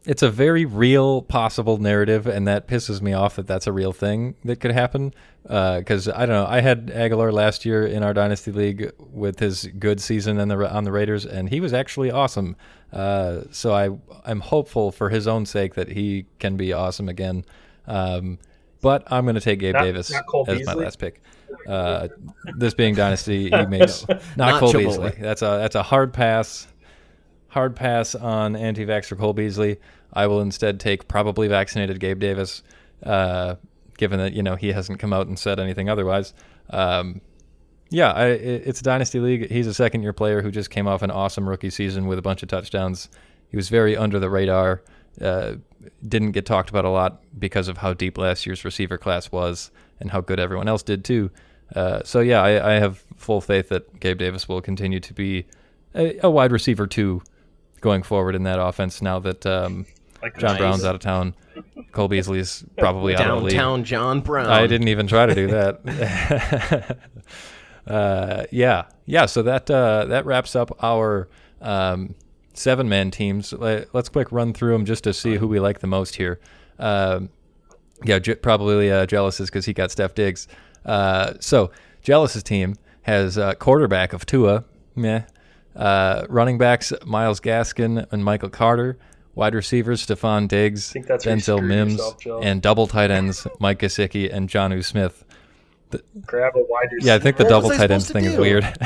it's a very real possible narrative, and that pisses me off that that's a real thing that could happen. Because I don't know, I had Agholor last year in our dynasty league with his good season on the on the Raiders, and he was actually awesome. Uh, so I I'm hopeful for his own sake that he can be awesome again. Um, but I'm going to take Gabe Not- Davis not Cole as my last pick. Uh, this being dynasty, he makes [laughs] not, Not Cole Chipotle. Beasley. That's a that's a hard pass hard pass on anti-vaxxer Cole Beasley. I will instead take probably vaccinated Gabe Davis, uh, given that you know he hasn't come out and said anything otherwise. Um, yeah, I, it's a dynasty league. He's a second-year player who just came off an awesome rookie season with a bunch of touchdowns. He was very under the radar. Uh, didn't get talked about a lot because of how deep last year's receiver class was and how good everyone else did too. Uh, so yeah, I, I have full faith that Gabe Davis will continue to be a, a wide receiver too going forward in that offense. Now that um, Like John Nice. Brown's out of town, Cole Beasley's probably out of the league. Downtown John Brown. I didn't even try to do that. [laughs] uh, yeah, yeah. So that uh, that wraps up our um, seven man teams. Let- Let's quick run through them just to see who we like the most here. Um, yeah, J- probably uh, jealous is because he got Steph Diggs. Uh, so jealous's team has uh, quarterback of Tua, meh. Uh, running backs Myles Gaskin and Michael Carter. Wide receivers Stefon Diggs, think that's where Denzel Mims, yourself, and double tight ends Mike Gesicki and Jonnu Smith. grab a wide receiver. Yeah, I think the What double tight ends thing to is weird. [laughs]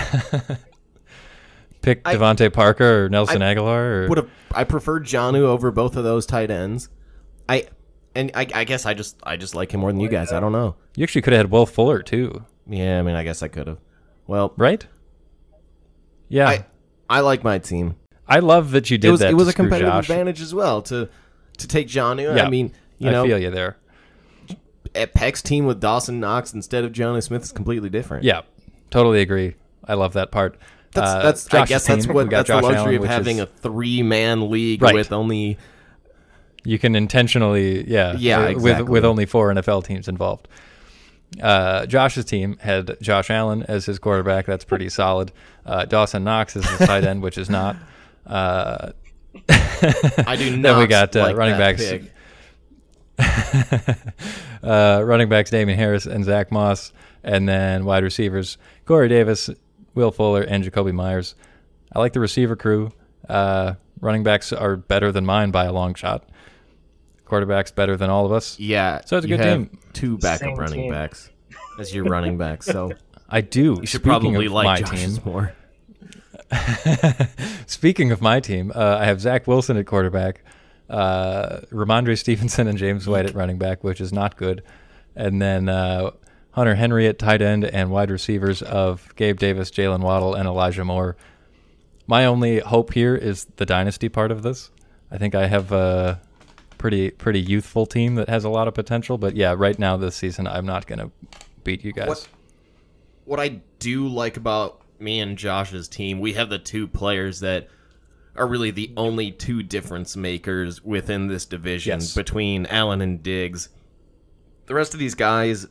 Pick I- DeVante Parker or Nelson Agholor. Or, would have I preferred Jonnu over both of those tight ends. I and I, I guess I just I just like him more than you guys. I don't know. you actually could have had Will Fuller too, Yeah, I mean I guess I could have. Well, right? Yeah, I I like my team. I love that you did It was that. it was a competitive Josh. advantage as well to to take. Yeah. I mean, you I know, feel you there. at Peck's team with Dawson Knox instead of Jonnu Smith is completely different. Yeah, totally agree. I love that part. That's Uh, that's I guess that's what that's the Josh luxury Allen, of having is- a three man league Right. with only You can intentionally, yeah, Yeah, uh, exactly. with with only four NFL teams involved. Uh, Josh's team had Josh Allen as his quarterback. That's pretty solid. Uh, Dawson Knox is his tight end, which is not. Uh, I do [laughs] not. then we got uh, like running backs. [laughs] uh, running backs Damien Harris and Zach Moss, and then wide receivers Corey Davis, Will Fuller, and Jakobi Meyers. I like the receiver crew. Uh, running backs are better than mine by a long shot. Quarterbacks better than all of us. Yeah, So it's a you good have team. Two backup Same running team. backs as your running backs. So [laughs] I do. you should Speaking probably of like my Josh's team. [laughs] more. [laughs] Speaking of my team, uh, I have Zach Wilson at quarterback, uh, Rhamondre Stevenson and James White at running back, which is not good, and then uh, Hunter Henry at tight end and wide receivers of Gabe Davis, Jaylen Waddle, and Elijah Moore. My only hope here is the dynasty part of this. I think I have a pretty pretty youthful team that has a lot of potential, but yeah, right now this season I'm not gonna beat you guys. What what I do like about me and Josh's team, we have the two players that are really the only two difference makers within this division Yes. between Allen and Diggs. The rest of these guys,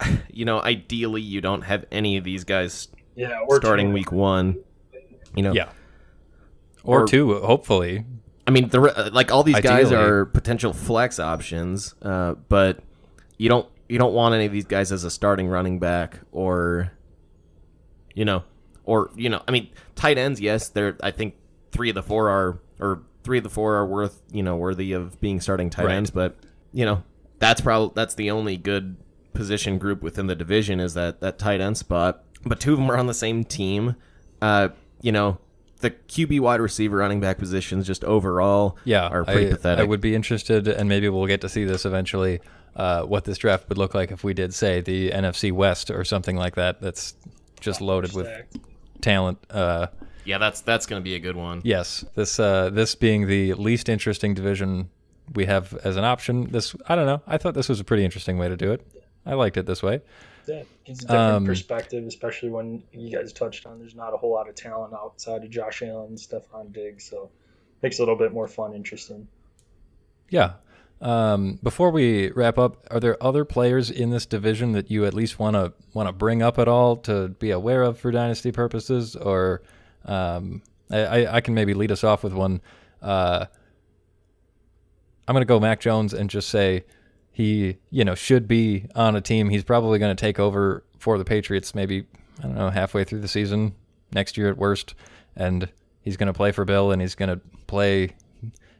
[sighs] you know, ideally you don't have any of these guys Yeah, starting two. week one. You know, Yeah. Or, Or- two, hopefully. I mean, the, like all these guys Ideally. are potential flex options, uh, but you don't you don't want any of these guys as a starting running back or, you know, or you know, I mean, tight ends. Yes, they're. I think three of the four are, or three of the four are worth, you know, worthy of being starting tight Right. ends. But you know, that's probably that's the only good position group within the division is that that tight end spot. But two of them are on the same team. Uh, you know, the QB wide receiver running back positions just overall yeah, are pretty I, pathetic. I would be interested, and maybe we'll get to see this eventually. Uh, what this draft would look like if we did, say, the NFC West or something like that. That's just loaded with talent. Uh, yeah, that's that's going to be a good one. yes, this uh, this being the least interesting division we have as an option. This I don't know. I thought this was a pretty interesting way to do it. I liked it this way. Yeah, gives a different Um, perspective, especially when you guys touched on there's not a whole lot of talent outside of Josh Allen, and Stefon Diggs, so makes it a little bit more fun, interesting. Yeah. Um, before we wrap up, are there other players in this division that you at least want to want to bring up at all to be aware of for dynasty purposes? Or um, I, I, I can maybe lead us off with one. Uh, I'm going to go Mac Jones and just say he, you know, should be on a team. He's probably going to take over for the Patriots maybe, I don't know, halfway through the season, next year at worst. And he's going to play for Bill and he's going to play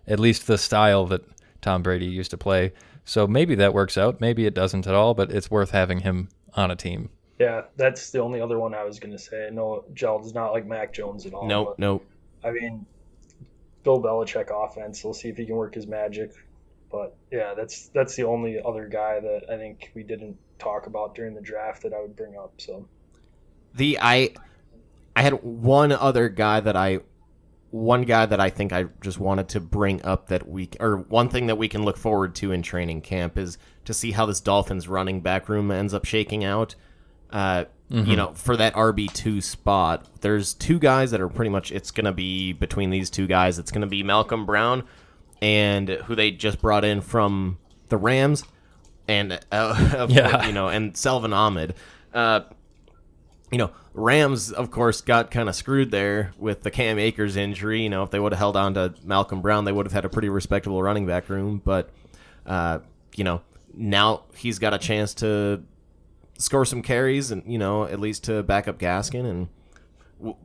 at least the style that Tom Brady used to play. So maybe that works out. Maybe it doesn't at all, but it's worth having him on a team. Yeah, that's the only other one I was going to say. No, Geld's not like Mac Jones at all. Nope, but, nope. I mean, Bill Belichick offense. We'll see if he can work his magic. But yeah, that's that's the only other guy that I think we didn't talk about during the draft that I would bring up. So The I I had one other guy that I one guy that I think I just wanted to bring up that we or one thing that we can look forward to in training camp is to see how this Dolphins running back room ends up shaking out. Uh, You know, for that RB two spot, there's two guys that are pretty much. It's gonna be between these two guys. It's gonna be Malcolm Brown and who they just brought in from the Rams, and uh, [laughs] Yeah. you know, and Salvon Ahmed. Uh, you know, Rams, of course, got kind of screwed there with the Cam Akers injury. You know, if they would have held on to Malcolm Brown, they would have had a pretty respectable running back room. But, uh, you know, now he's got a chance to score some carries and, you know, at least to back up Gaskin. And w-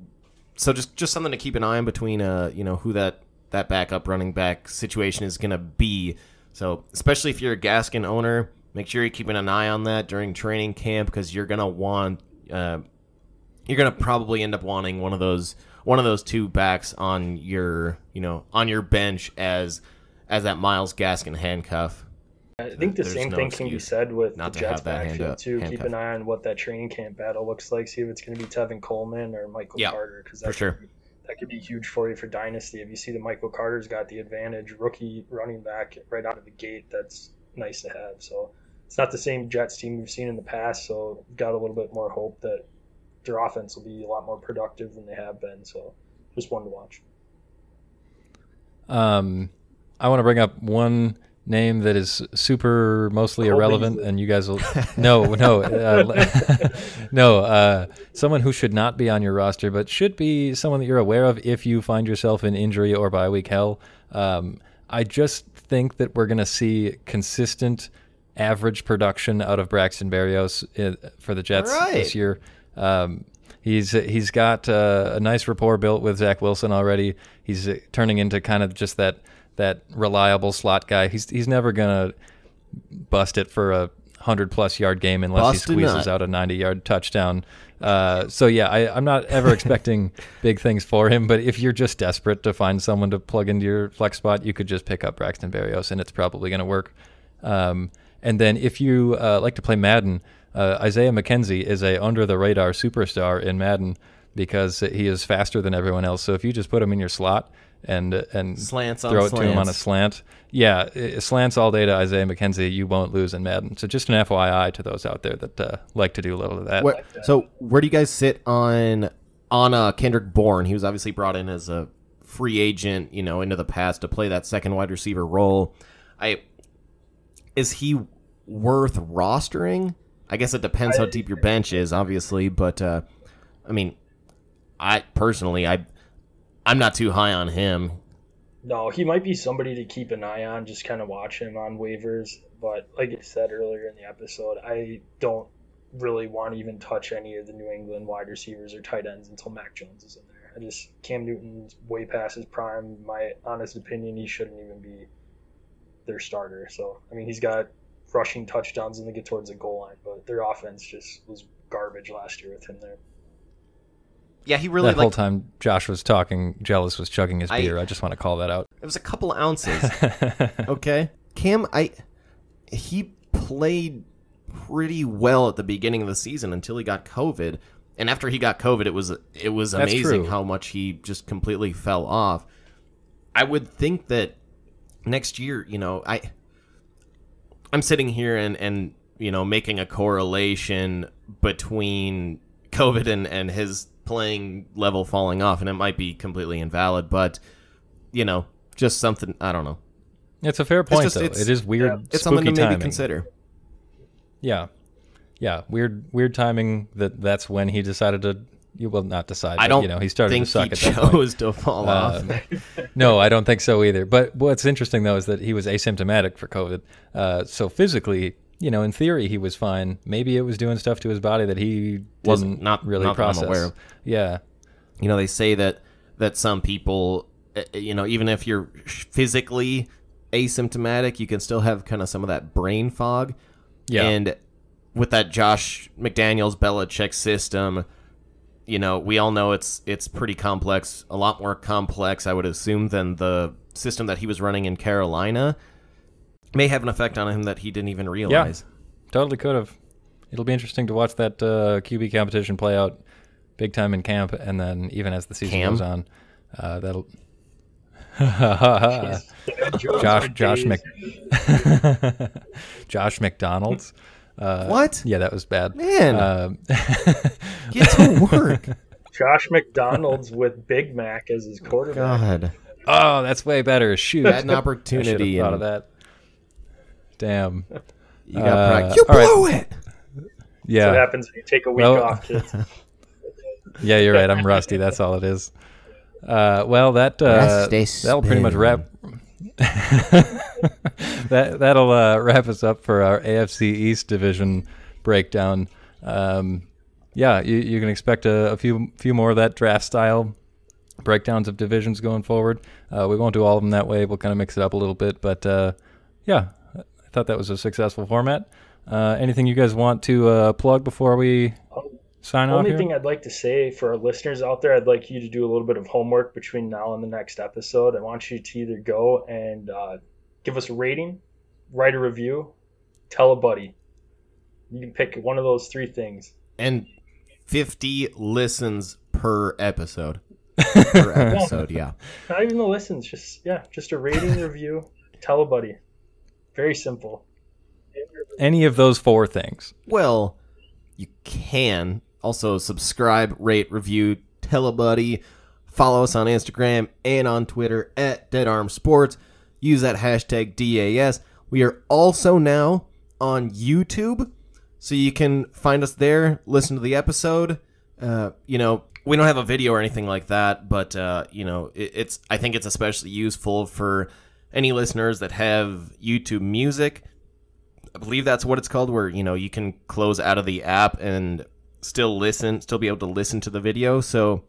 so just, just something to keep an eye on between, uh, you know, who that, that backup running back situation is going to be. So, especially if you're a Gaskin owner, make sure you're keeping an eye on that during training camp because you're going to want uh, you're gonna probably end up wanting one of those one of those two backs on your you know on your bench as as that Myles Gaskin handcuff. I think the There's same no thing can be said with the to Jets backfield too. Keep an eye on what that training camp battle looks like. See if it's going to be Tevin Coleman or Michael Yeah, Carter because for sure. That could be huge for you for dynasty. If you see that Michael Carter's got the advantage, rookie running back right out of the gate, that's nice to have. So it's not the same Jets team we've seen in the past. So got a little bit more hope that their offense will be a lot more productive than they have been. So just one to watch. Um, I want to bring up one name that is super mostly irrelevant, and you guys will [laughs] no, no, uh, [laughs] no. Uh, someone who should not be on your roster, but should be someone that you're aware of if you find yourself in injury or bye week hell. Um, I just think that we're going to see consistent average production out of Braxton Berrios uh, for the Jets right. this year. Um, he's he's got uh, a nice rapport built with Zach Wilson already. He's uh, turning into kind of just that that reliable slot guy. He's he's never gonna bust it for a hundred plus yard game unless he squeezes not. out a ninety yard touchdown. Uh, so yeah, I, I'm not ever [laughs] expecting big things for him. But if you're just desperate to find someone to plug into your flex spot, you could just pick up Braxton Berrios, and it's probably going to work. Um, and then if you uh, like to play Madden, uh, Isaiah McKenzie is a under the radar superstar in Madden because he is faster than everyone else. So if you just put him in your slot and and Slants on throw it to him on a slant, yeah, i- slants all day to Isaiah McKenzie, you won't lose in Madden. So just an FYI to those out there that uh, like to do a little of that. Where, so where do you guys sit on on uh, Kendrick Bourne? He was obviously brought in as a free agent, you know, into the past to play that second wide receiver role. I is he worth rostering? I guess it depends how deep your bench is, obviously, but uh, I mean, I personally, I I'm not too high on him. No, he might be somebody to keep an eye on, just kind of watch him on waivers. But like I said earlier in the episode, I don't really want to even touch any of the New England wide receivers or tight ends until Mac Jones is in there. I just Cam Newton's way past his prime. My honest opinion, he shouldn't even be their starter. So I mean, he's got rushing touchdowns and they get towards the goal line, but their offense just was garbage last year with him there. Yeah, he really that whole time Josh was talking, Jealous was chugging his I- beer. I just want to call that out. it was a couple ounces. [laughs] okay. Cam, I he played pretty well at the beginning of the season until he got COVID, and after he got COVID, it was it was That's amazing true. how much he just completely fell off. I would think that next year, you know, I I'm sitting here and and you know making a correlation between COVID and and his playing level falling off, and it might be completely invalid, but you know, just something I don't know. It's a fair point, just- though. it's- it is weird. yeah, It's something to maybe timing. consider. Yeah, yeah, weird, weird timing. That that's when he decided to. You will not decide. I don't You know, he started to suck he at that point. chose to fall off. Um, [laughs] no, I don't think so either. But what's interesting though is that he was asymptomatic for COVID. Uh, so physically, you know, in theory, he was fine. Maybe it was doing stuff to his body that he Wasn't- not- really not process. aware of. Yeah, You know, they say that that some people, uh, you know, even if you're physically asymptomatic, you can still have kind of some of that brain fog. yeah. And with that Josh McDaniels Belichick system, you know, we all know it's it's pretty complex, a lot more complex, I would assume, than the system that he was running in Carolina. May have an effect on him that he didn't even realize. Yeah, Totally could have. It'll be interesting to watch that uh, QB competition play out big time in camp, and then even as the season Cam? goes on, uh, that'll. [laughs] Josh Josh Mc [laughs] Josh McDonald's. Uh, What? Yeah, that was bad. Man. Um, [laughs] Get to work. Josh McDonald's with Big Mac as his quarterback. God. oh, that's way better. Shoot, Had an I have opportunity. thought and of that. Damn. You got Uh, practice. You all right. blew it. That's what Yeah, happens when you take a week Well- off, kids. [laughs] yeah, you're right. I'm rusty. That's all it is. Uh, well, that uh, that'll pretty much wrap. [laughs] that that'll uh, wrap us up for our AFC East division breakdown. Um, yeah, you, you can expect a, a few few more of that draft style breakdowns of divisions going forward. Uh, we won't do all of them that way. We'll kind of mix it up a little bit, but uh, yeah, I thought that was a successful format. Uh, anything you guys want to uh, plug before we sign off Only thing I'd like to say for our listeners out there, I'd like you to do a little bit of homework between now and the next episode. I want you to either go and uh, give us a rating, write a review, tell a buddy. You can pick one of those three things. And 50 listens per episode. [laughs] per episode, yeah. Not even the listens, just yeah, just a rating review, tell a buddy. Very simple. Any of those four things. Well, you can also subscribe, rate, review, tell a buddy, follow us on Instagram and on Twitter at Dead Arm Sports. Use that hashtag DAS. We are also now on YouTube, so you can find us there, listen to the episode. Uh, you know, we don't have a video or anything like that, but uh, you know, it, it's I think it's especially useful for any listeners that have YouTube Music. I believe that's what it's called, where you know you can close out of the app and still listen, still be able to listen to the video. So,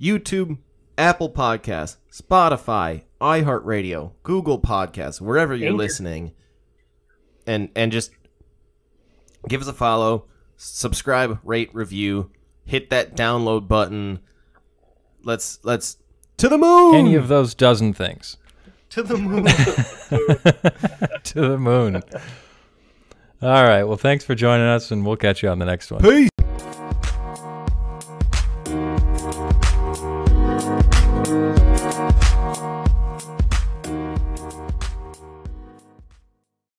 YouTube, Apple Podcasts, Spotify, iHeartRadio, Google Podcasts, wherever you're listening, and and just give us a follow, subscribe, rate, review, hit that download button. Let's let's to the moon. Any of those dozen things. To the moon. [laughs] to the moon. All right. Well, thanks for joining us, and we'll catch you on the next one. Peace.